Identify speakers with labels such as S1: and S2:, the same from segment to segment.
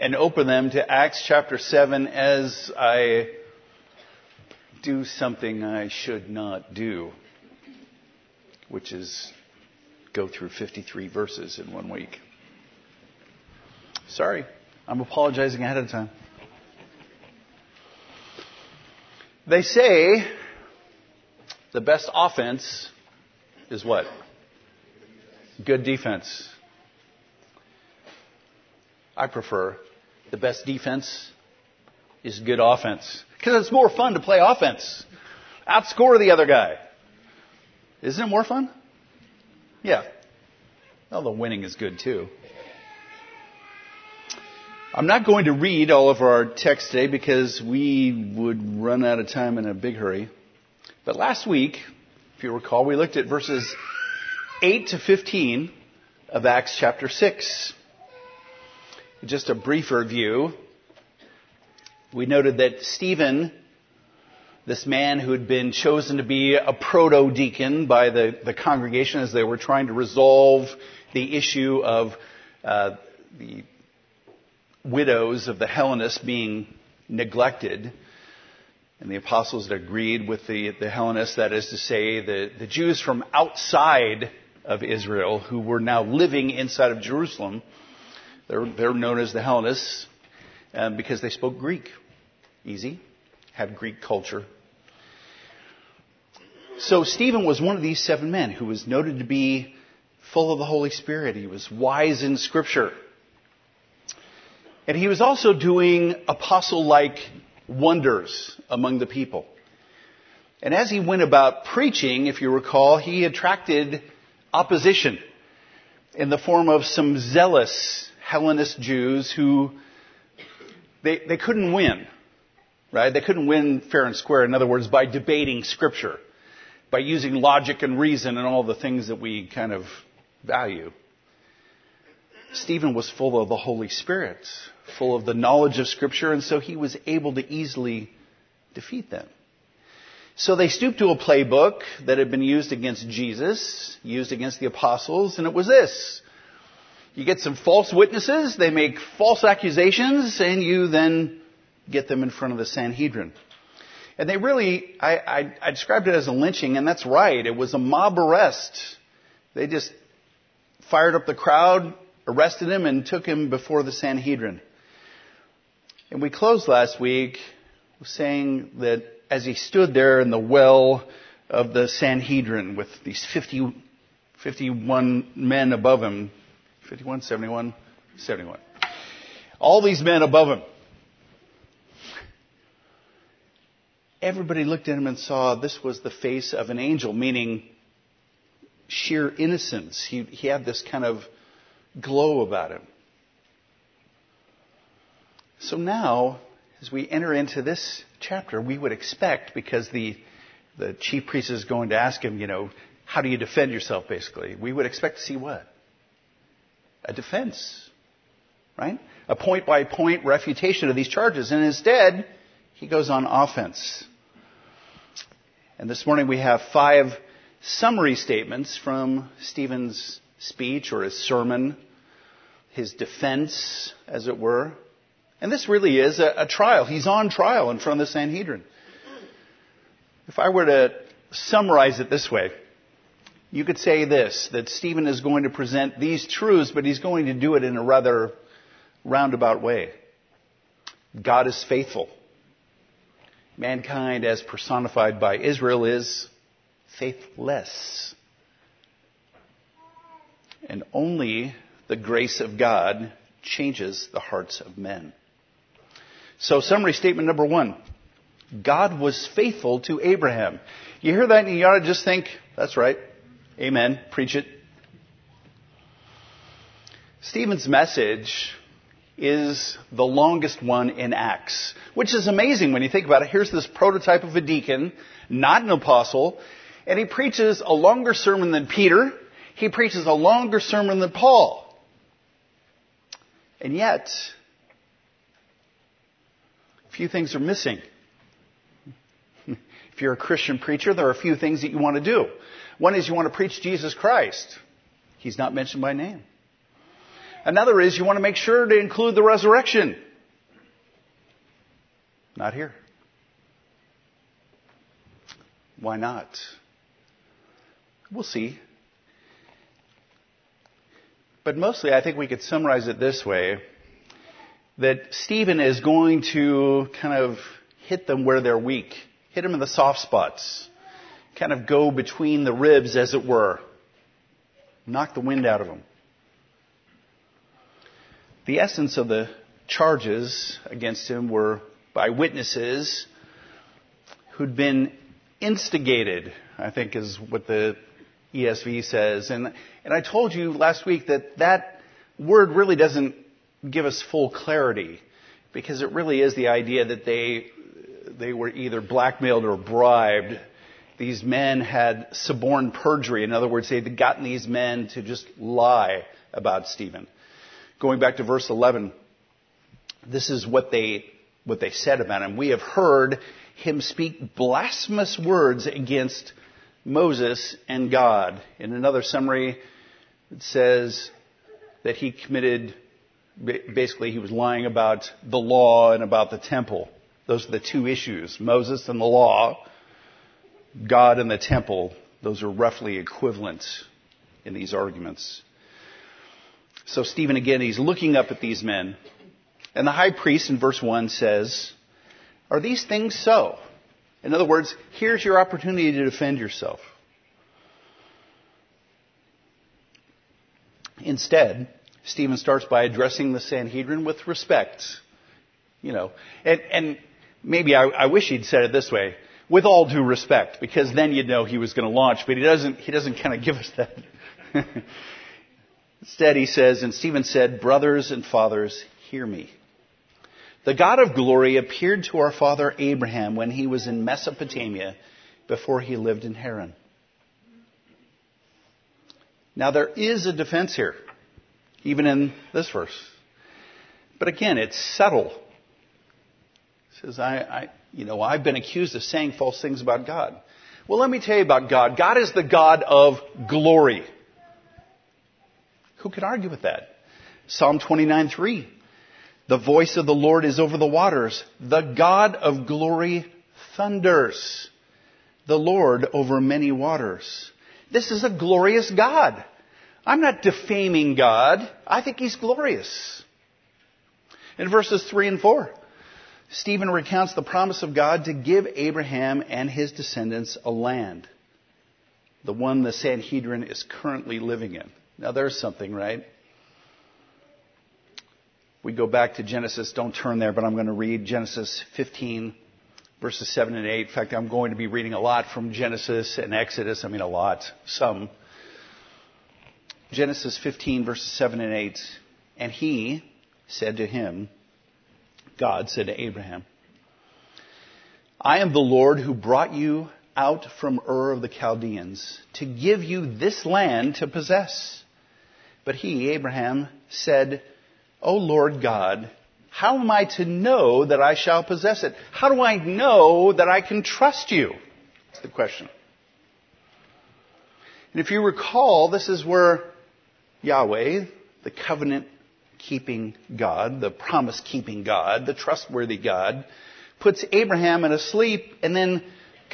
S1: and open them to Acts chapter 7 as I do something I should not do, which is go through 53 verses in one week. Sorry, I'm apologizing ahead of time. They say the best offense is what? Good defense. I prefer the best defense is good offense. Because it's more fun to play offense. Outscore the other guy. Isn't it more fun? Yeah. Well, the winning is good too. I'm not going to read all of our text today because we would run out of time in a big hurry. But last week, if you recall, we looked at verses 8 to 15 of Acts chapter 6. Just a brief review. We noted that Stephen, this man who had been chosen to be a proto deacon by the, the congregation as they were trying to resolve the issue of uh, the widows of the Hellenists being neglected. And the apostles had agreed with the, the Hellenists, that is to say, the, the Jews from outside of Israel who were now living inside of Jerusalem. They're, they're known as the Hellenists um, because they spoke Greek. Easy. Had Greek culture. So Stephen was one of these seven men who was noted to be full of the Holy Spirit. He was wise in Scripture. And he was also doing apostle like wonders among the people. And as he went about preaching, if you recall, he attracted opposition in the form of some zealous Hellenist Jews who they, they couldn't win, right? They couldn't win fair and square. In other words, by debating scripture, by using logic and reason and all the things that we kind of value. Stephen was full of the Holy Spirit, full of the knowledge of Scripture, and so he was able to easily defeat them. So they stooped to a playbook that had been used against Jesus, used against the apostles, and it was this. You get some false witnesses, they make false accusations, and you then get them in front of the Sanhedrin. And they really, I, I, I described it as a lynching, and that's right. It was a mob arrest. They just fired up the crowd, arrested him and took him before the Sanhedrin. And we closed last week saying that as he stood there in the well of the Sanhedrin with these 50, 51 men above him, 51, 71, 71. All these men above him. Everybody looked at him and saw this was the face of an angel, meaning sheer innocence. He, he had this kind of glow about him. So now, as we enter into this chapter, we would expect, because the, the chief priest is going to ask him, you know, how do you defend yourself, basically? We would expect to see what? A defense, right? A point by point refutation of these charges. And instead, he goes on offense. And this morning we have five summary statements from Stephen's speech or his sermon, his defense, as it were. And this really is a, a, trial. He's on trial in front of the Sanhedrin. If I were to summarize it this way, you could say this, that Stephen is going to present these truths, but he's going to do it in a rather roundabout way. God is faithful. Mankind, as personified by Israel, is faithless. And only the grace of God changes the hearts of men. So summary statement number one. God was faithful to Abraham. You hear that and you ought to just think, that's right. Amen. Preach it. Stephen's message is the longest one in Acts, which is amazing when you think about it. Here's this prototype of a deacon, not an apostle, and he preaches a longer sermon than Peter. He preaches a longer sermon than Paul. And yet, a few things are missing. If you're a Christian preacher, there are a few things that you want to do. One is you want to preach Jesus Christ. He's not mentioned by name. Another is you want to make sure to include the resurrection. Not here. Why not? We'll see. But mostly, I think we could summarize it this way that Stephen is going to kind of hit them where they're weak, hit them in the soft spots, kind of go between the ribs, as it were, knock the wind out of them. The essence of the charges against him were by witnesses who'd been instigated, I think is what the ESV says. And, and I told you last week that that word really doesn't give us full clarity because it really is the idea that they, they were either blackmailed or bribed. These men had suborned perjury. In other words, they'd gotten these men to just lie about Stephen. Going back to verse 11, this is what they, what they said about him. We have heard him speak blasphemous words against Moses and God. In another summary, it says that he committed, basically, he was lying about the law and about the temple. Those are the two issues Moses and the law, God and the temple. Those are roughly equivalent in these arguments. So, Stephen, again, he's looking up at these men. And the high priest in verse 1 says, Are these things so? In other words, here's your opportunity to defend yourself. Instead, Stephen starts by addressing the Sanhedrin with respect. You know, and, and maybe I, I wish he'd said it this way, with all due respect, because then you'd know he was going to launch, but he doesn't, he doesn't kind of give us that. Instead, he says, and Stephen said, brothers and fathers, hear me. The God of glory appeared to our father Abraham when he was in Mesopotamia before he lived in Haran. Now there is a defense here, even in this verse. But again, it's subtle. It says, I, I, you know, I've been accused of saying false things about God. Well, let me tell you about God. God is the God of glory. Who could argue with that? Psalm 29, 3. The voice of the Lord is over the waters. The God of glory thunders. The Lord over many waters. This is a glorious God. I'm not defaming God. I think He's glorious. In verses 3 and 4, Stephen recounts the promise of God to give Abraham and his descendants a land. The one the Sanhedrin is currently living in. Now there's something, right? We go back to Genesis, don't turn there, but I'm going to read Genesis 15, verses 7 and 8. In fact, I'm going to be reading a lot from Genesis and Exodus. I mean, a lot, some. Genesis 15, verses 7 and 8. And he said to him, God said to Abraham, I am the Lord who brought you out from Ur of the Chaldeans to give you this land to possess. But he, Abraham, said, O Lord God, how am I to know that I shall possess it? How do I know that I can trust you? That's the question. And if you recall, this is where Yahweh, the covenant keeping God, the promise keeping God, the trustworthy God, puts Abraham in a sleep and then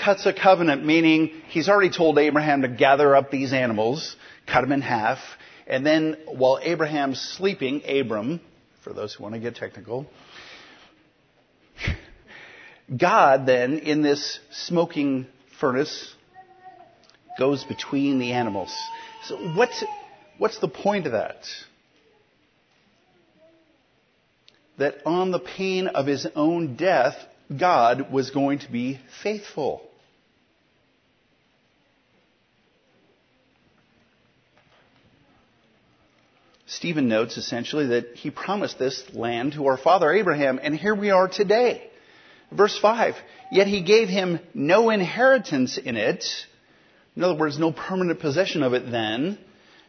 S1: cuts a covenant, meaning he's already told Abraham to gather up these animals, cut them in half, and then while Abraham's sleeping, Abram, for those who want to get technical, God then, in this smoking furnace, goes between the animals. So what's, what's the point of that? That on the pain of his own death, God was going to be faithful. Stephen notes essentially that he promised this land to our father Abraham, and here we are today. Verse 5 Yet he gave him no inheritance in it. In other words, no permanent possession of it then.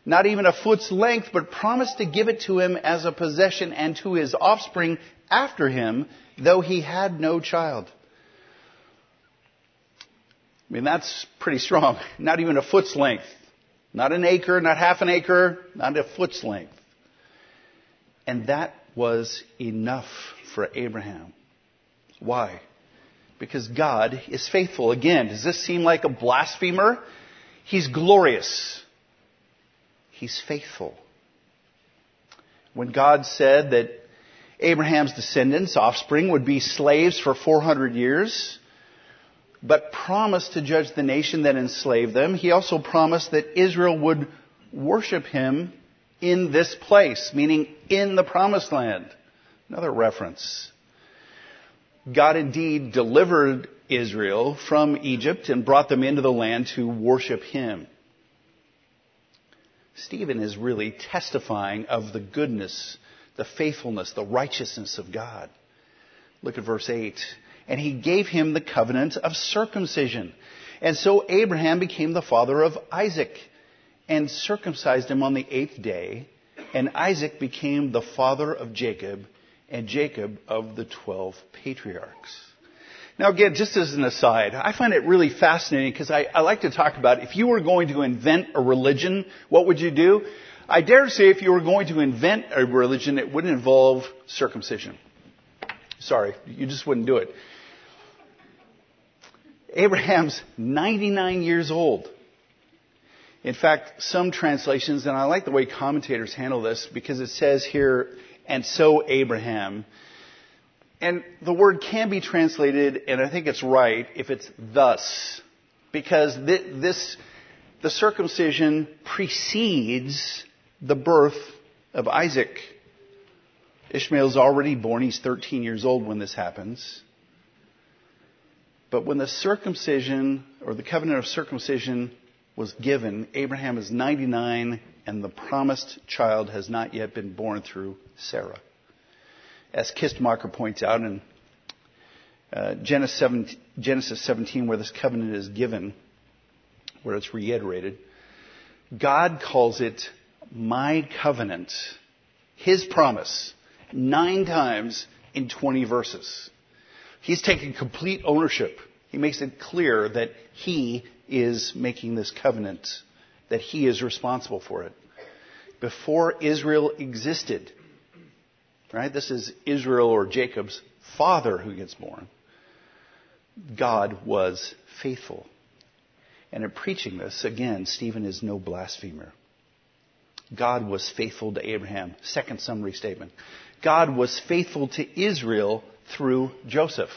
S1: Not even a foot's length, but promised to give it to him as a possession and to his offspring after him, though he had no child. I mean, that's pretty strong. Not even a foot's length. Not an acre, not half an acre, not a foot's length. And that was enough for Abraham. Why? Because God is faithful. Again, does this seem like a blasphemer? He's glorious. He's faithful. When God said that Abraham's descendants, offspring, would be slaves for 400 years, but promised to judge the nation that enslaved them, he also promised that Israel would worship him in this place, meaning in the promised land. Another reference. God indeed delivered Israel from Egypt and brought them into the land to worship him. Stephen is really testifying of the goodness, the faithfulness, the righteousness of God. Look at verse 8. And he gave him the covenant of circumcision. And so Abraham became the father of Isaac and circumcised him on the eighth day. And Isaac became the father of Jacob and Jacob of the twelve patriarchs. Now again, just as an aside, I find it really fascinating because I, I, like to talk about if you were going to invent a religion, what would you do? I dare say if you were going to invent a religion, it wouldn't involve circumcision. Sorry, you just wouldn't do it. Abraham's 99 years old. In fact, some translations, and I like the way commentators handle this because it says here, and so Abraham. And the word can be translated, and I think it's right, if it's thus. Because this, the circumcision precedes the birth of Isaac. Ishmael's already born. He's 13 years old when this happens. But when the circumcision, or the covenant of circumcision, was given, Abraham is 99 and the promised child has not yet been born through Sarah. As Kistemaker points out in uh, Genesis, 17, Genesis 17, where this covenant is given, where it's reiterated, God calls it my covenant, his promise, nine times in 20 verses. He's taking complete ownership. He makes it clear that he is making this covenant that he is responsible for it. Before Israel existed, right? This is Israel or Jacob's father who gets born. God was faithful. And in preaching this, again, Stephen is no blasphemer. God was faithful to Abraham. Second summary statement. God was faithful to Israel through Joseph.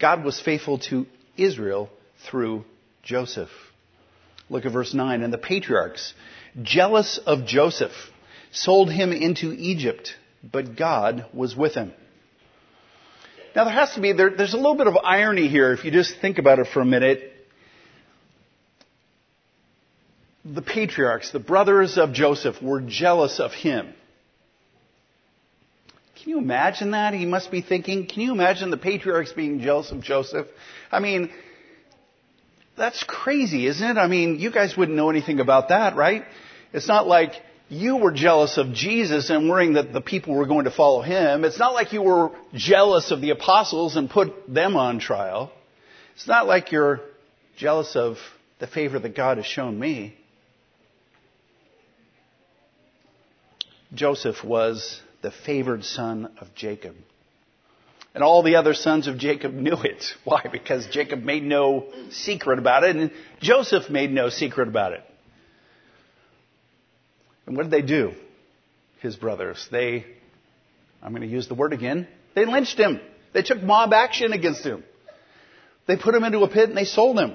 S1: God was faithful to Israel through Joseph. Look at verse 9. And the patriarchs, jealous of Joseph, sold him into Egypt, but God was with him. Now there has to be, there, there's a little bit of irony here if you just think about it for a minute. The patriarchs, the brothers of Joseph, were jealous of him. Can you imagine that? He must be thinking, can you imagine the patriarchs being jealous of Joseph? I mean, that's crazy, isn't it? I mean, you guys wouldn't know anything about that, right? It's not like you were jealous of Jesus and worrying that the people were going to follow him. It's not like you were jealous of the apostles and put them on trial. It's not like you're jealous of the favor that God has shown me. Joseph was the favored son of Jacob. And all the other sons of Jacob knew it. Why? Because Jacob made no secret about it, and Joseph made no secret about it. And what did they do? His brothers. They, I'm going to use the word again, they lynched him. They took mob action against him. They put him into a pit and they sold him.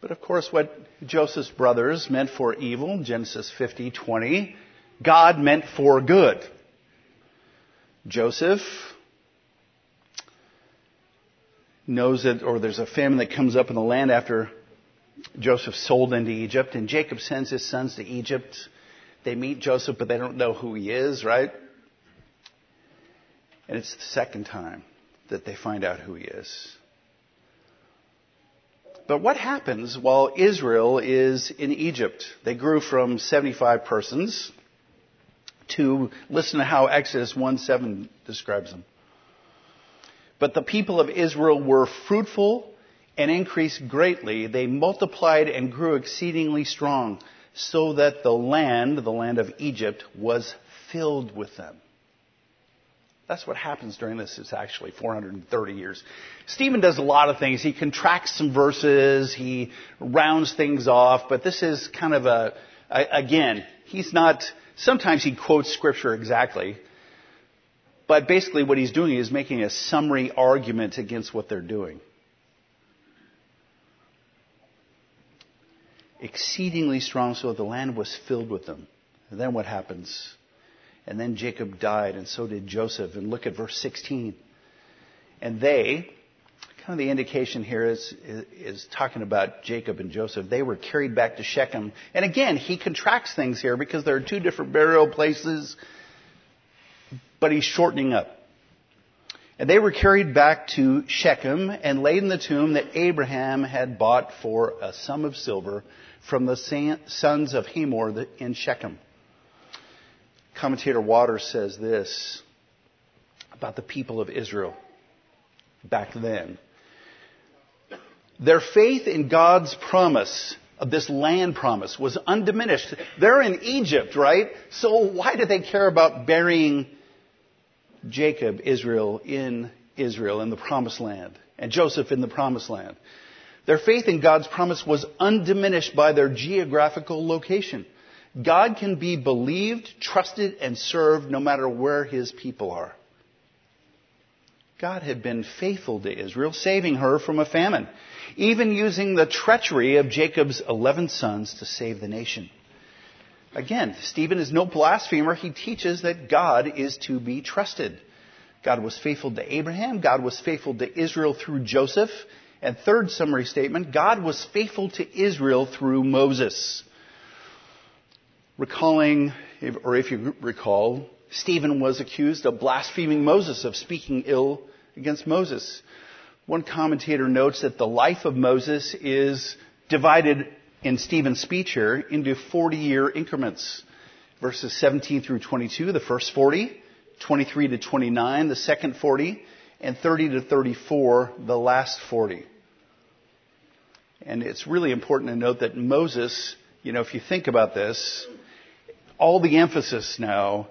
S1: But of course, what Joseph's brothers meant for evil, Genesis 50, 20, God meant for good. Joseph knows that, or there's a famine that comes up in the land after Joseph sold into Egypt, and Jacob sends his sons to Egypt. They meet Joseph, but they don't know who he is, right? And it's the second time that they find out who he is. But what happens while Israel is in Egypt? They grew from 75 persons to listen to how Exodus 1 7 describes them. But the people of Israel were fruitful and increased greatly. They multiplied and grew exceedingly strong. so that the land, the land of Egypt, was filled with them. That's what happens during this. It's actually 430 years. Stephen does a lot of things. He contracts some verses. He rounds things off. But this is kind of a, a again, he's not, sometimes he quotes scripture exactly. But basically what he's doing is making a summary argument against what they're doing. Exceedingly strong so that the land was filled with them. And then what happens? And then Jacob died, and so did Joseph. And look at verse 16. And they, kind of the indication here is, is, is, talking about Jacob and Joseph. They were carried back to Shechem. And again, he contracts things here because there are two different burial places, but he's shortening up. And they were carried back to Shechem and laid in the tomb that Abraham had bought for a sum of silver from the sons of Hamor in Shechem. Commentator Waters says this about the people of Israel back then. Their faith in God's promise of this land promise was undiminished. They're in Egypt, right? So why do they care about burying Jacob, Israel, in Israel, in the promised land, and Joseph in the promised land? Their faith in God's promise was undiminished by their geographical location. God can be believed, trusted, and served no matter where his people are. God had been faithful to Israel, saving her from a famine, even using the treachery of Jacob's 11 sons to save the nation. Again, Stephen is no blasphemer. He teaches that God is to be trusted. God was faithful to Abraham. God was faithful to Israel through Joseph. And third summary statement, God was faithful to Israel through Moses recalling, or if you recall, Stephen was accused of blaspheming Moses, of speaking ill against Moses. One commentator notes that the life of Moses is divided in Stephen's speech here into 40 year increments. Verses 17 through 22, the first 40, 23 to 29, the second 40, and 30 to 34, the last 40. And it's really important to note that Moses, you know, if you think about this, all the emphasis now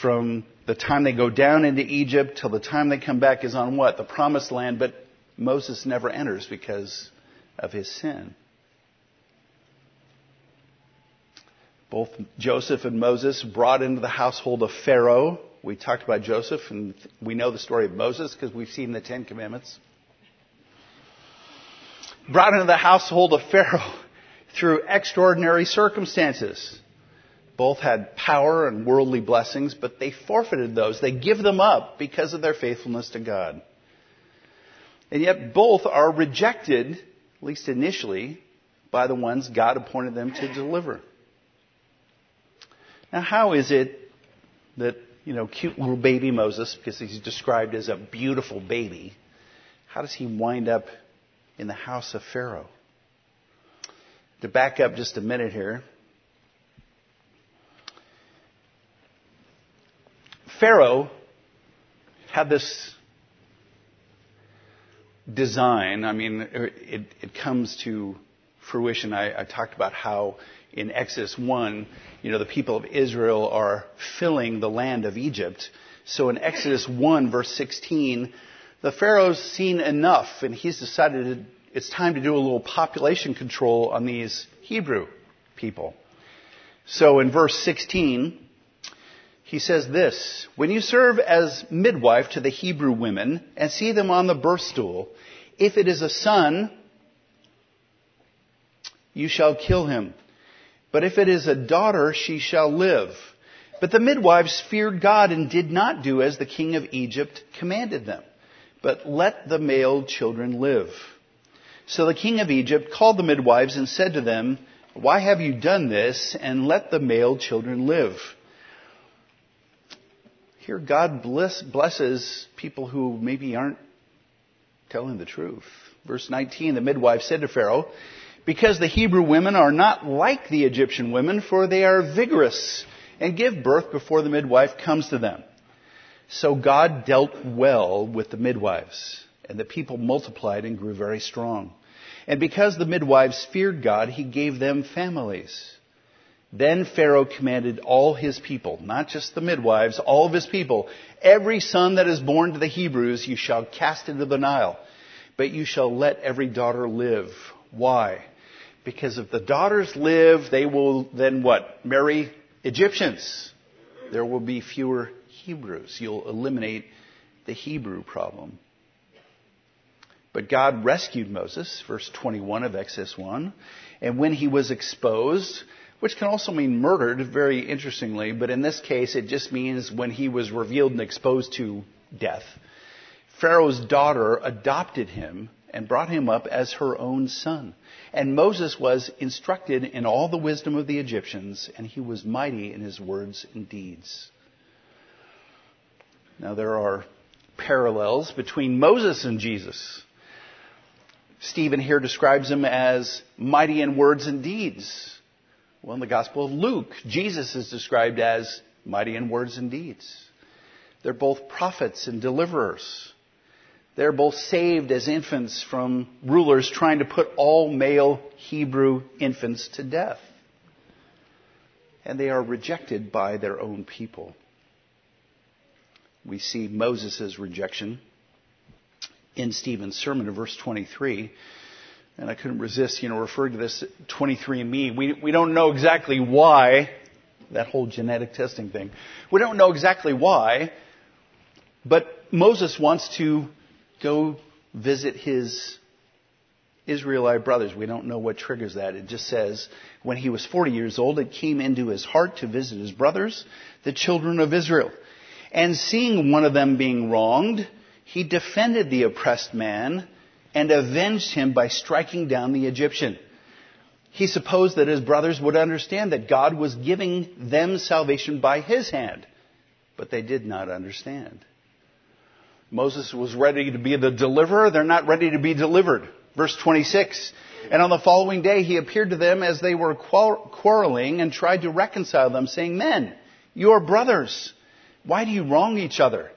S1: from the time they go down into Egypt till the time they come back is on what? The promised land, but Moses never enters because of his sin. Both Joseph and Moses brought into the household of Pharaoh. We talked about Joseph and we know the story of Moses because we've seen the Ten Commandments. Brought into the household of Pharaoh through extraordinary circumstances. Both had power and worldly blessings, but they forfeited those. They give them up because of their faithfulness to God. And yet both are rejected, at least initially, by the ones God appointed them to deliver. Now, how is it that, you know, cute little baby Moses, because he's described as a beautiful baby, how does he wind up in the house of Pharaoh? To back up just a minute here, Pharaoh had this design. I mean, it, it comes to fruition. I, I, talked about how in Exodus 1, you know, the people of Israel are filling the land of Egypt. So in Exodus 1, verse 16, the Pharaoh's seen enough and he's decided it's time to do a little population control on these Hebrew people. So in verse 16, he says this, when you serve as midwife to the Hebrew women and see them on the birth stool, if it is a son, you shall kill him. But if it is a daughter, she shall live. But the midwives feared God and did not do as the king of Egypt commanded them, but let the male children live. So the king of Egypt called the midwives and said to them, Why have you done this and let the male children live? Here, God bless, blesses people who maybe aren't telling the truth. Verse 19, the midwife said to Pharaoh, Because the Hebrew women are not like the Egyptian women, for they are vigorous and give birth before the midwife comes to them. So God dealt well with the midwives, and the people multiplied and grew very strong. And because the midwives feared God, he gave them families. Then Pharaoh commanded all his people, not just the midwives, all of his people, every son that is born to the Hebrews you shall cast into the Nile, but you shall let every daughter live. Why? Because if the daughters live, they will then what? Marry Egyptians. There will be fewer Hebrews. You'll eliminate the Hebrew problem. But God rescued Moses, verse 21 of Exodus 1, and when he was exposed, which can also mean murdered, very interestingly, but in this case it just means when he was revealed and exposed to death. Pharaoh's daughter adopted him and brought him up as her own son. And Moses was instructed in all the wisdom of the Egyptians, and he was mighty in his words and deeds. Now there are parallels between Moses and Jesus. Stephen here describes him as mighty in words and deeds. Well, in the Gospel of Luke, Jesus is described as mighty in words and deeds. They're both prophets and deliverers. They're both saved as infants from rulers trying to put all male Hebrew infants to death. And they are rejected by their own people. We see Moses' rejection in Stephen's sermon in verse 23 and I couldn't resist, you know, referring to this 23andMe. We, we don't know exactly why, that whole genetic testing thing. We don't know exactly why, but Moses wants to go visit his Israelite brothers. We don't know what triggers that. It just says, when he was 40 years old, it came into his heart to visit his brothers, the children of Israel. And seeing one of them being wronged, he defended the oppressed man and avenged him by striking down the Egyptian. He supposed that his brothers would understand that God was giving them salvation by his hand, but they did not understand. Moses was ready to be the deliverer. They're not ready to be delivered. Verse 26. And on the following day he appeared to them as they were quarreling and tried to reconcile them, saying, Men, you are brothers. Why do you wrong each other?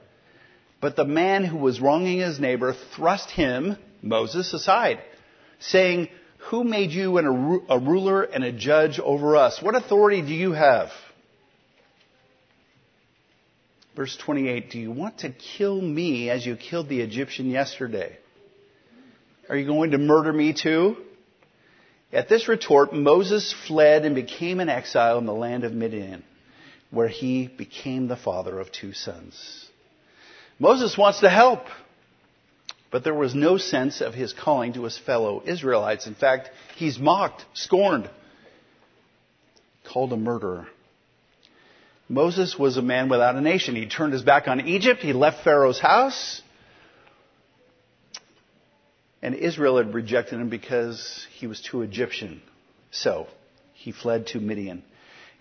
S1: But the man who was wronging his neighbor thrust him, Moses aside, saying, Who made you a ruler and a judge over us? What authority do you have? Verse 28 Do you want to kill me as you killed the Egyptian yesterday? Are you going to murder me too? At this retort, Moses fled and became an exile in the land of Midian, where he became the father of two sons. Moses wants to help. But there was no sense of his calling to his fellow Israelites. In fact, he's mocked, scorned, called a murderer. Moses was a man without a nation. He turned his back on Egypt. He left Pharaoh's house. And Israel had rejected him because he was too Egyptian. So he fled to Midian.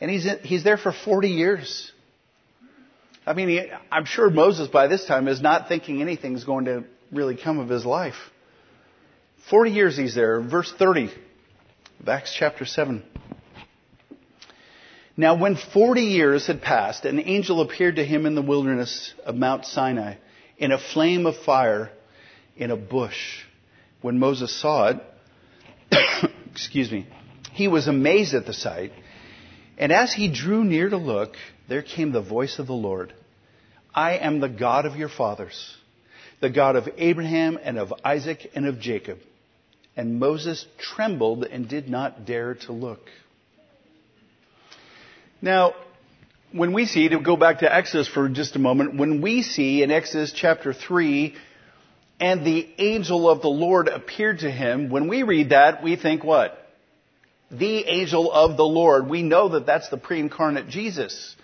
S1: And he's, he's there for 40 years. I mean, he, I'm sure Moses by this time is not thinking anything's going to really come of his life. Forty years he's there. Verse 30 of Acts chapter 7. Now, when 40 years had passed, an angel appeared to him in the wilderness of Mount Sinai in a flame of fire in a bush. When Moses saw it, excuse me, he was amazed at the sight. And as he drew near to look, there came the voice of the Lord I am the God of your fathers the God of Abraham and of Isaac and of Jacob. And Moses trembled and did not dare to look. Now, when we see, to go back to Exodus for just a moment, when we see in Exodus chapter 3, and the angel of the Lord appeared to him, when we read that, we think what? The angel of the Lord. We know that that's the pre-incarnate Jesus.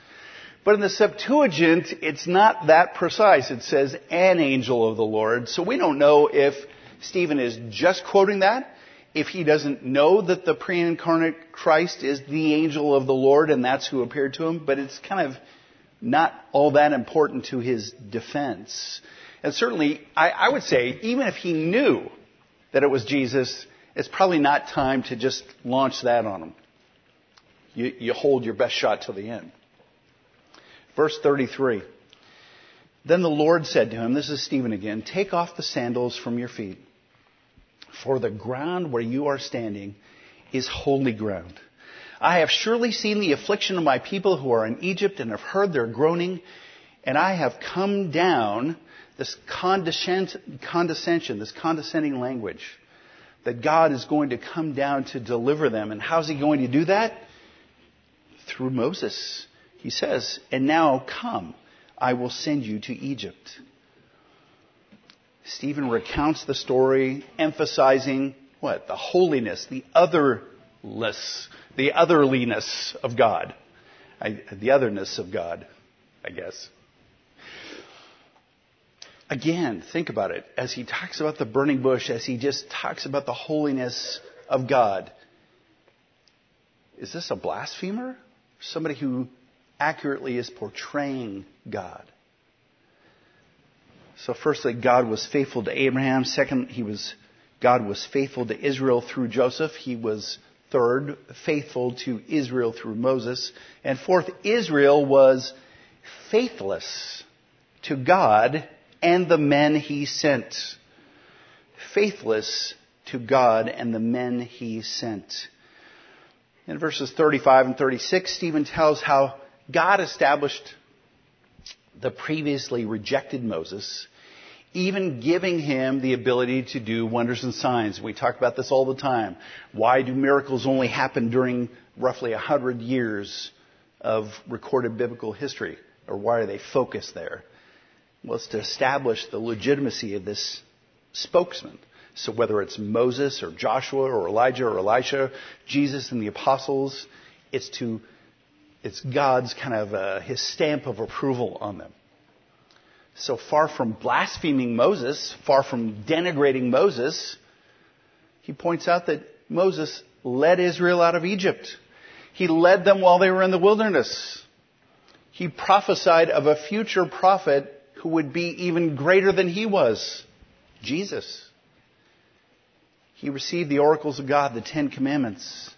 S1: But in the Septuagint, it's not that precise. It says an angel of the Lord. So we don't know if Stephen is just quoting that, if he doesn't know that the pre-incarnate Christ is the angel of the Lord and that's who appeared to him, but it's kind of not all that important to his defense. And certainly, I, I would say, even if he knew that it was Jesus, it's probably not time to just launch that on them. You, you hold your best shot till the end. Verse 33. Then the Lord said to him, this is Stephen again, take off the sandals from your feet, for the ground where you are standing is holy ground. I have surely seen the affliction of my people who are in Egypt and have heard their groaning, and I have come down, this condescension, this condescending language, that God is going to come down to deliver them. And how's he going to do that? Through Moses. He says, and now come, I will send you to Egypt. Stephen recounts the story, emphasizing what? The holiness, the otherless, the otherliness of God. I, the otherness of God, I guess. Again, think about it. As he talks about the burning bush, as he just talks about the holiness of God, is this a blasphemer? Somebody who accurately is portraying God? So firstly, God was faithful to Abraham. Second, he was, God was faithful to Israel through Joseph. He was third, faithful to Israel through Moses. And fourth, Israel was faithless to God and the men he sent. Faithless to God and the men he sent. In verses 35 and 36, Stephen tells how God established the previously rejected Moses, even giving him the ability to do wonders and signs. We talk about this all the time. Why do miracles only happen during roughly a hundred years of recorded biblical history? Or why are they focused there? It's to establish the legitimacy of this spokesman. So whether it's Moses or Joshua or Elijah or Elisha, Jesus and the apostles, it's to it's God's kind of uh, his stamp of approval on them. So far from blaspheming Moses, far from denigrating Moses, he points out that Moses led Israel out of Egypt. He led them while they were in the wilderness. He prophesied of a future prophet who would be even greater than he was Jesus. He received the oracles of God, the Ten Commandments.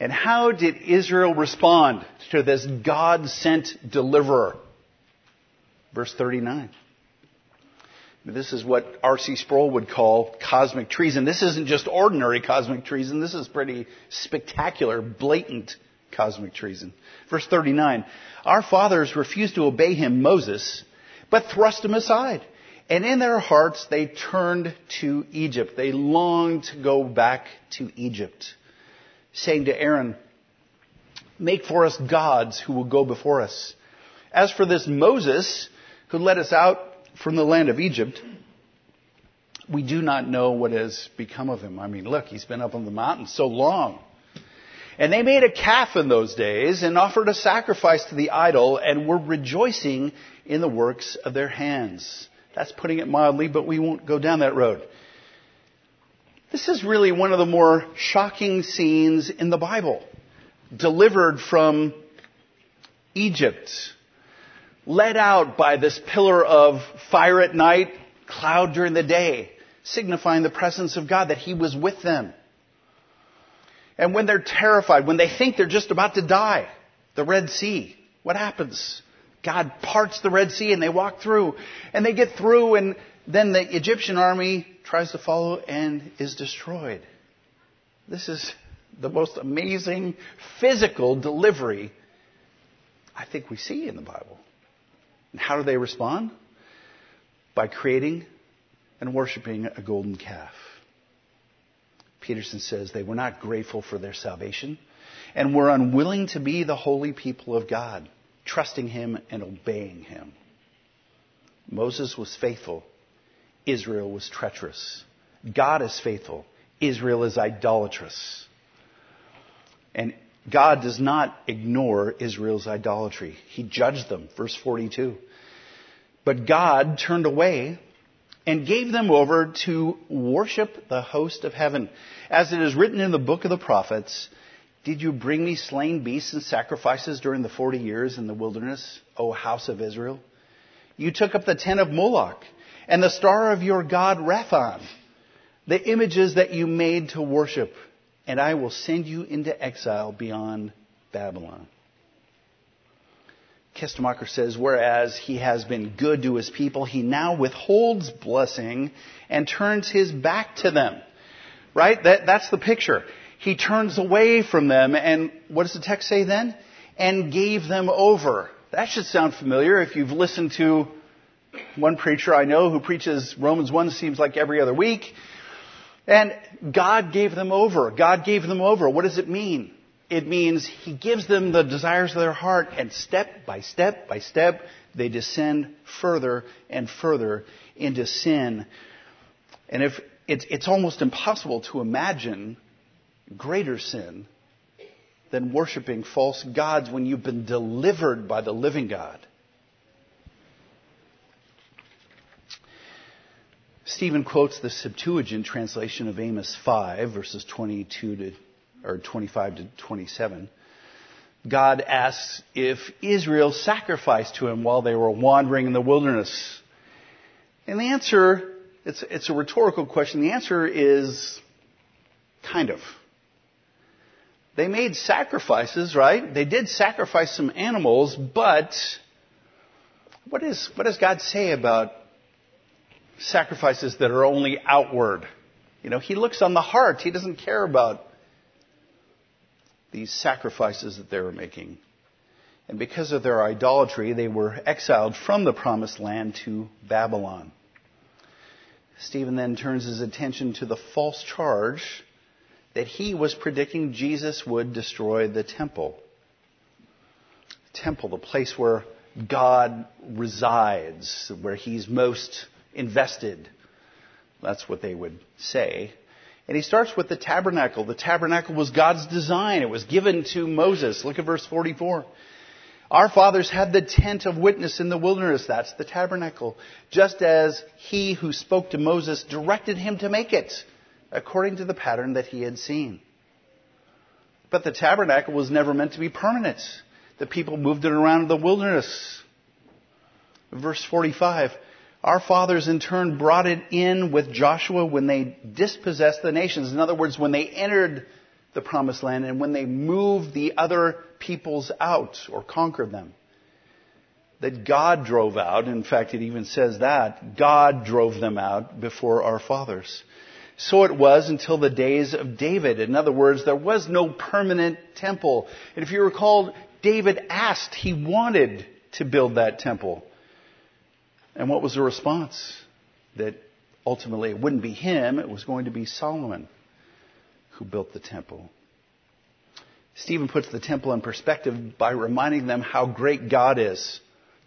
S1: And how did Israel respond to this God sent deliverer? Verse 39. This is what R.C. Sproul would call cosmic treason. This isn't just ordinary cosmic treason. This is pretty spectacular, blatant cosmic treason. Verse 39. Our fathers refused to obey him, Moses, but thrust him aside. And in their hearts they turned to Egypt. They longed to go back to Egypt saying to Aaron, Make for us gods who will go before us. As for this Moses, who led us out from the land of Egypt, we do not know what has become of him. I mean, look, he's been up on the mountain so long. And they made a calf in those days and offered a sacrifice to the idol and were rejoicing in the works of their hands. That's putting it mildly, but we won't go down that road. This is really one of the more shocking scenes in the Bible. Delivered from Egypt. Led out by this pillar of fire at night, cloud during the day, signifying the presence of God, that He was with them. And when they're terrified, when they think they're just about to die, the Red Sea, what happens? God parts the Red Sea and they walk through. And they get through and then the Egyptian army tries to follow and is destroyed. This is the most amazing physical delivery I think we see in the Bible. And how do they respond? By creating and worshiping a golden calf. Peterson says they were not grateful for their salvation and were unwilling to be the holy people of God, trusting Him and obeying Him. Moses was faithful Israel was treacherous. God is faithful. Israel is idolatrous. And God does not ignore Israel's idolatry. He judged them. Verse 42. But God turned away and gave them over to worship the host of heaven. As it is written in the book of the prophets, did you bring me slain beasts and sacrifices during the 40 years in the wilderness, O house of Israel? You took up the tent of Moloch and the star of your God Rephan, the images that you made to worship, and I will send you into exile beyond Babylon. Kistemaker says, whereas he has been good to his people, he now withholds blessing and turns his back to them. Right? That, that's the picture. He turns away from them and what does the text say then? And gave them over. That should sound familiar if you've listened to one preacher I know who preaches Romans 1 seems like every other week. And God gave them over. God gave them over. What does it mean? It means He gives them the desires of their heart and step by step by step they descend further and further into sin. And if it's, it's almost impossible to imagine greater sin than worshiping false gods when you've been delivered by the living God. Stephen quotes the Septuagint translation of Amos 5, verses 22 to, or 25 to 27. God asks if Israel sacrificed to him while they were wandering in the wilderness. And the answer, it's, it's a rhetorical question. The answer is kind of. They made sacrifices, right? They did sacrifice some animals, but what, is, what does God say about sacrifices that are only outward. You know, he looks on the heart. He doesn't care about these sacrifices that they were making. And because of their idolatry, they were exiled from the promised land to Babylon. Stephen then turns his attention to the false charge that he was predicting Jesus would destroy the temple. Temple, the place where God resides, where he's most invested. That's what they would say. And he starts with the tabernacle. The tabernacle was God's design. It was given to Moses. Look at verse 44. Our fathers had the tent of witness in the wilderness. That's the tabernacle. Just as he who spoke to Moses directed him to make it, according to the pattern that he had seen. But the tabernacle was never meant to be permanent. The people moved it around the wilderness. Verse 45. Our fathers in turn brought it in with Joshua when they dispossessed the nations. In other words, when they entered the promised land and when they moved the other peoples out or conquered them. That God drove out. In fact, it even says that. God drove them out before our fathers. So it was until the days of David. In other words, there was no permanent temple. And if you recall, David asked, he wanted to build that temple. And what was the response? That ultimately it wouldn't be him, it was going to be Solomon who built the temple. Stephen puts the temple in perspective by reminding them how great God is.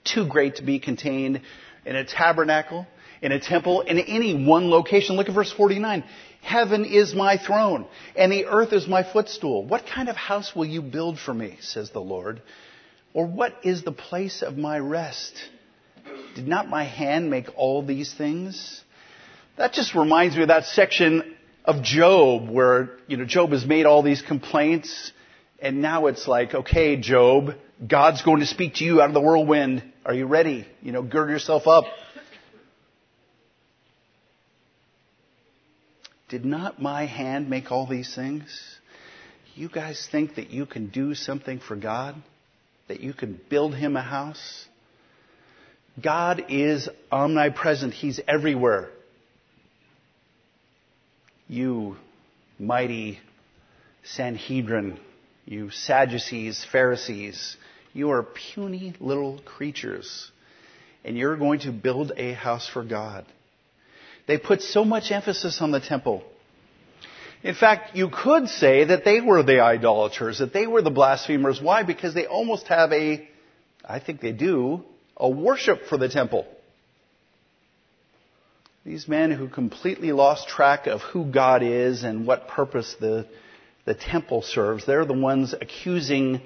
S1: Too great to be contained in a tabernacle, in a temple, in any one location. Look at verse 49. Heaven is my throne, and the earth is my footstool. What kind of house will you build for me, says the Lord? Or what is the place of my rest? Did not my hand make all these things? That just reminds me of that section of Job where, you know, Job has made all these complaints and now it's like, okay, Job, God's going to speak to you out of the whirlwind. Are you ready? You know, gird yourself up. Did not my hand make all these things? You guys think that you can do something for God? That you can build him a house? God is omnipresent. He's everywhere. You mighty Sanhedrin, you Sadducees, Pharisees, you are puny little creatures. And you're going to build a house for God. They put so much emphasis on the temple. In fact, you could say that they were the idolaters, that they were the blasphemers. Why? Because they almost have a, I think they do, a worship for the temple. These men who completely lost track of who God is and what purpose the, the temple serves, they're the ones accusing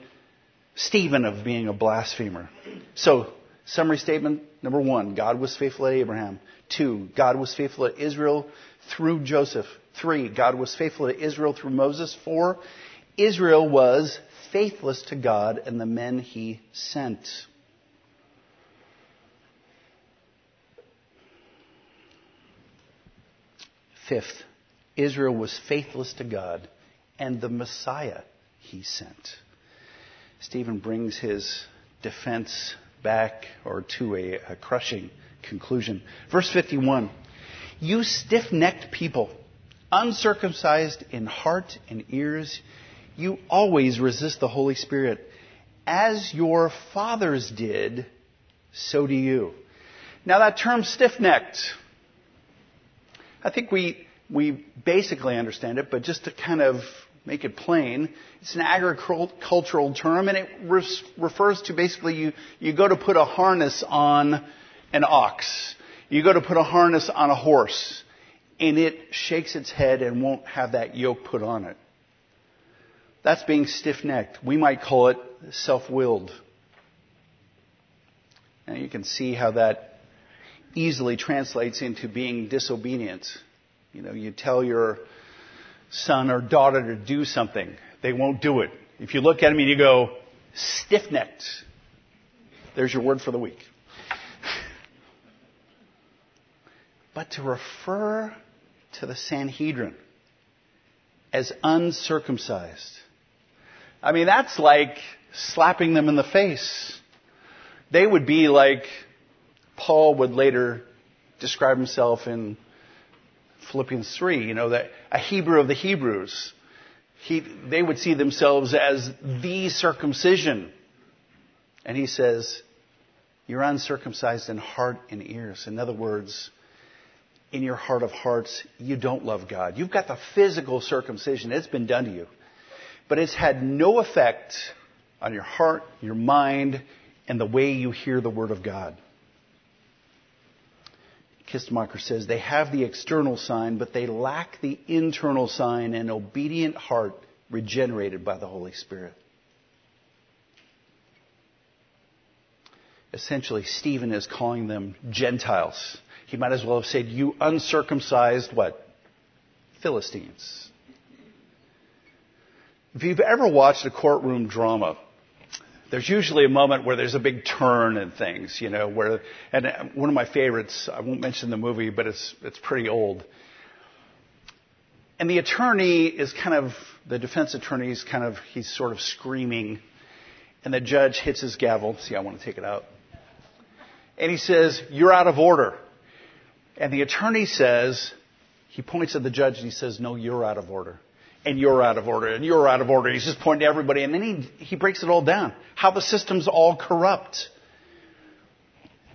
S1: Stephen of being a blasphemer. So, summary statement number one, God was faithful to Abraham. Two, God was faithful to Israel through Joseph. Three, God was faithful to Israel through Moses. Four, Israel was faithless to God and the men he sent. Fifth, Israel was faithless to God and the Messiah he sent. Stephen brings his defense back or to a, a crushing conclusion. Verse 51 You stiff necked people, uncircumcised in heart and ears, you always resist the Holy Spirit. As your fathers did, so do you. Now that term stiff-necked, I think we, we basically understand it, but just to kind of make it plain, it's an agricultural term and it refers to basically you, you go to put a harness on an ox. You go to put a harness on a horse and it shakes its head and won't have that yoke put on it. That's being stiff-necked. We might call it self-willed. Now you can see how that easily translates into being disobedient. You know, you tell your son or daughter to do something, they won't do it. If you look at them and you go, stiff-necked, there's your word for the week. But to refer to the Sanhedrin as uncircumcised. I mean, that's like slapping them in the face. They would be like Paul would later describe himself in Philippians 3, you know, that a Hebrew of the Hebrews. He, they would see themselves as the circumcision. And he says, you're uncircumcised in heart and ears. In other words, in your heart of hearts, you don't love God. You've got the physical circumcision. It's been done to you. But it's had no effect on your heart, your mind, and the way you hear the Word of God. Kistemaker says they have the external sign, but they lack the internal sign an obedient heart regenerated by the Holy Spirit. Essentially, Stephen is calling them Gentiles. He might as well have said, You uncircumcised what? Philistines. If you've ever watched a courtroom drama, there's usually a moment where there's a big turn in things, you know, where, and uh, one of my favorites, I won't mention the movie, but it's, it's pretty old. And the attorney is kind of, the defense attorney is kind of, he's sort of screaming, and the judge hits his gavel. See, I want to take it out. And he says, You're out of order. And the attorney says, he points at the judge and he says, No, you're out of order. And you're out of order. And you're out of order. He's just pointing to everybody. And then he, he breaks it all down. How the system's all corrupt.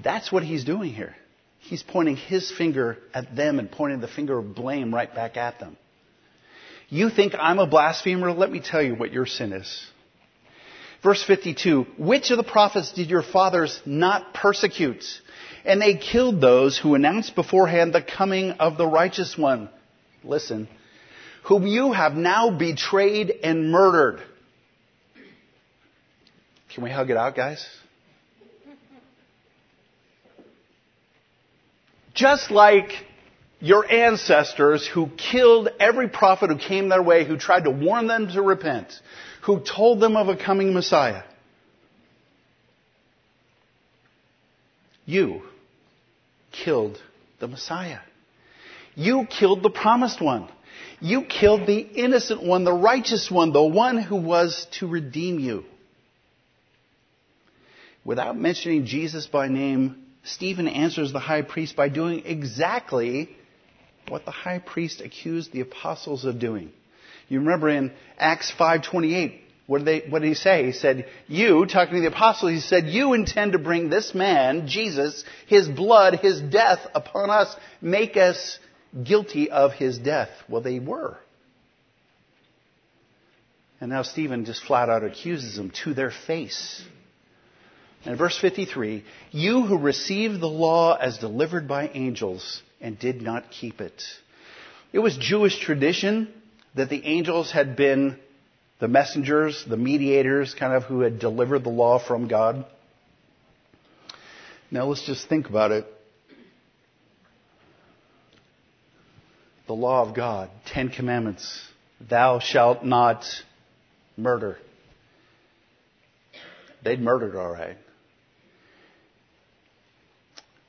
S1: That's what he's doing here. He's pointing his finger at them and pointing the finger of blame right back at them. You think I'm a blasphemer? Let me tell you what your sin is. Verse 52, which of the prophets did your fathers not persecute? And they killed those who announced beforehand the coming of the righteous one. Listen. Whom you have now betrayed and murdered. Can we hug it out, guys? Just like your ancestors who killed every prophet who came their way, who tried to warn them to repent, who told them of a coming Messiah. You killed the Messiah. You killed the promised one. You killed the innocent one, the righteous one, the one who was to redeem you. Without mentioning Jesus by name, Stephen answers the high priest by doing exactly what the high priest accused the apostles of doing. You remember in Acts 5:28, what did, what did he say? He said, You, talking to the apostles, he said, You intend to bring this man, Jesus, his blood, his death upon us, make us guilty of his death. Well, they were. And now Stephen just flat out accuses them to their face. And verse 53, you who received the law as delivered by angels and did not keep it. It was Jewish tradition that the angels had been the messengers, the mediators, kind of who had delivered the law from God. Now let's just think about it. The law of God, Ten Commandments. Thou shalt not murder. They'd murdered all right.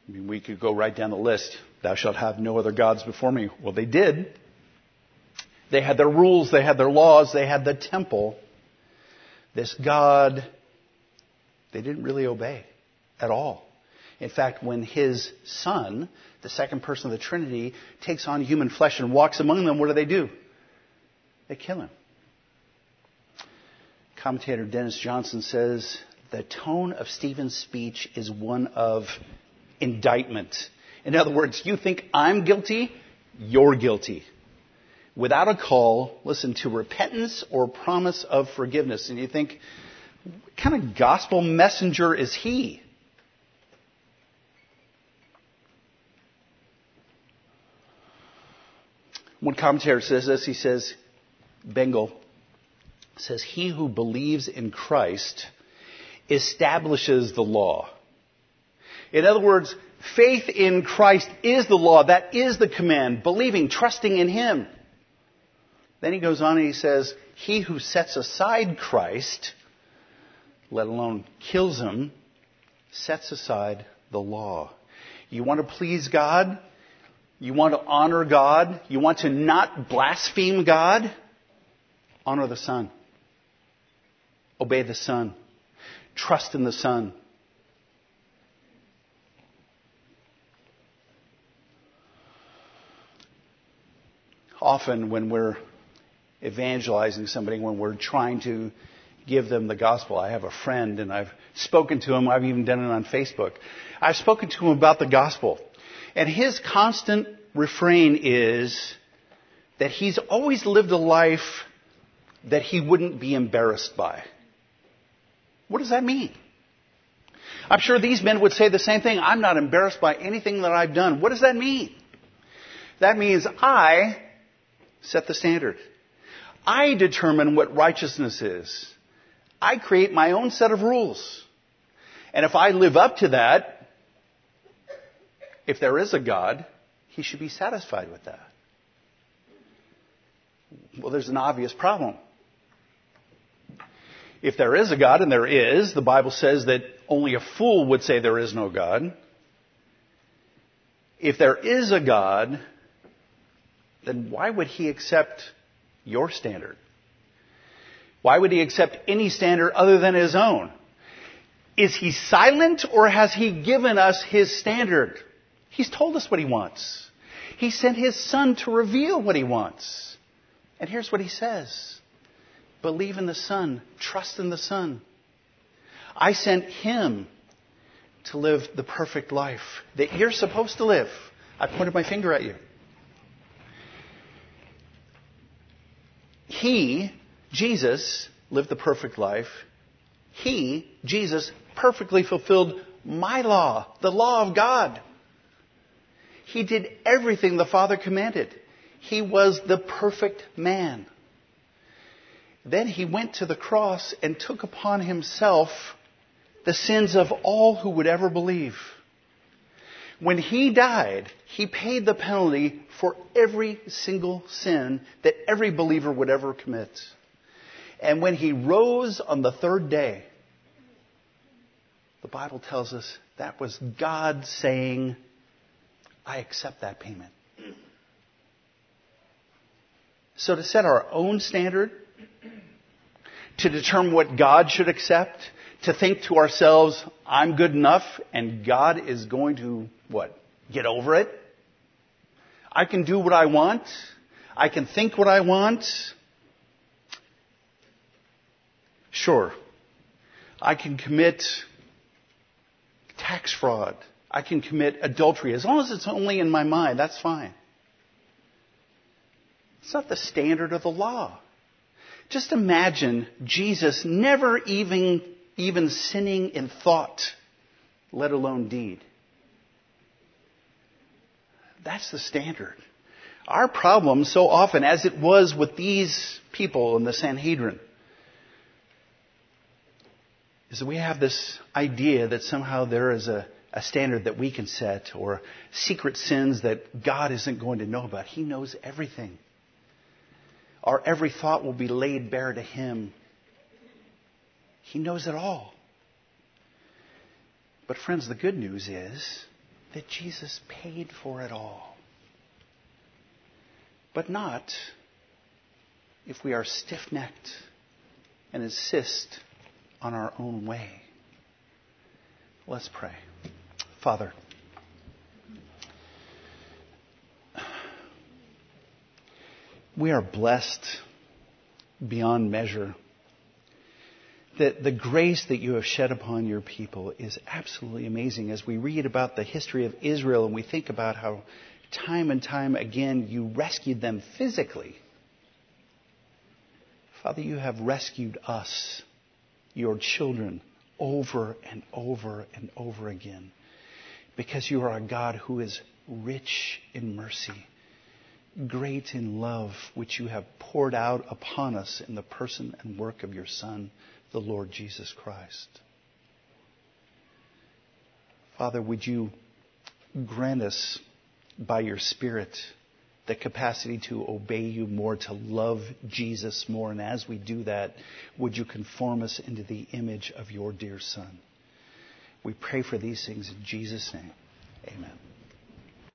S1: I mean, we could go right down the list. Thou shalt have no other gods before me. Well, they did. They had their rules, they had their laws, they had the temple. This God, they didn't really obey at all. In fact, when his son, the second person of the Trinity, takes on human flesh and walks among them, what do they do? They kill him. Commentator Dennis Johnson says the tone of Stephen's speech is one of indictment. In other words, you think I'm guilty, you're guilty. Without a call, listen, to repentance or promise of forgiveness. And you think, what kind of gospel messenger is he? One commentator says this, he says, Bengel says, He who believes in Christ establishes the law. In other words, faith in Christ is the law. That is the command. Believing, trusting in Him. Then he goes on and he says, He who sets aside Christ, let alone kills him, sets aside the law. You want to please God? You want to honor God? You want to not blaspheme God? Honor the Son. Obey the Son. Trust in the Son. Often, when we're evangelizing somebody, when we're trying to give them the gospel, I have a friend and I've spoken to him, I've even done it on Facebook. I've spoken to him about the gospel. And his constant refrain is that he's always lived a life that he wouldn't be embarrassed by. What does that mean? I'm sure these men would say the same thing. I'm not embarrassed by anything that I've done. What does that mean? That means I set the standard. I determine what righteousness is. I create my own set of rules. And if I live up to that, if there is a God, he should be satisfied with that. Well, there's an obvious problem. If there is a God, and there is, the Bible says that only a fool would say there is no God. If there is a God, then why would he accept your standard? Why would he accept any standard other than his own? Is he silent or has he given us his standard? He's told us what he wants. He sent his son to reveal what he wants. And here's what he says. Believe in the son. Trust in the son. I sent him to live the perfect life that you're supposed to live. I pointed my finger at you. He, Jesus, lived the perfect life. He, Jesus, perfectly fulfilled my law, the law of God. He did everything the Father commanded. He was the perfect man. Then he went to the cross and took upon himself the sins of all who would ever believe. When he died, he paid the penalty for every single sin that every believer would ever commit. And when he rose on the third day, the Bible tells us that was God saying, I accept that payment. So to set our own standard, to determine what God should accept, to think to ourselves, I'm good enough and God is going to, what, get over it? I can do what I want. I can think what I want. Sure. I can commit tax fraud. I can commit adultery. As long as it's only in my mind, that's fine. It's not the standard of the law. Just imagine Jesus never even, even sinning in thought, let alone deed. That's the standard. Our problem so often, as it was with these people in the Sanhedrin, is that we have this idea that somehow there is a, a standard that we can set or secret sins that God isn't going to know about. He knows everything. Our every thought will be laid bare to Him. He knows it all. But, friends, the good news is that Jesus paid for it all. But not if we are stiff necked and insist on our own way. Let's pray. Father, we are blessed beyond measure. That the grace that you have shed upon your people is absolutely amazing. As we read about the history of Israel and we think about how time and time again you rescued them physically. Father, you have rescued us, your children, over and over and over again because you are a God who is rich in mercy great in love, which you have poured out upon us in the person and work of your Son, the Lord Jesus Christ. Father, would you grant us by your Spirit the capacity to obey you more, to love Jesus more, and as we do that, would you conform us into the image of your dear Son? We pray for these things in Jesus' name. Amen.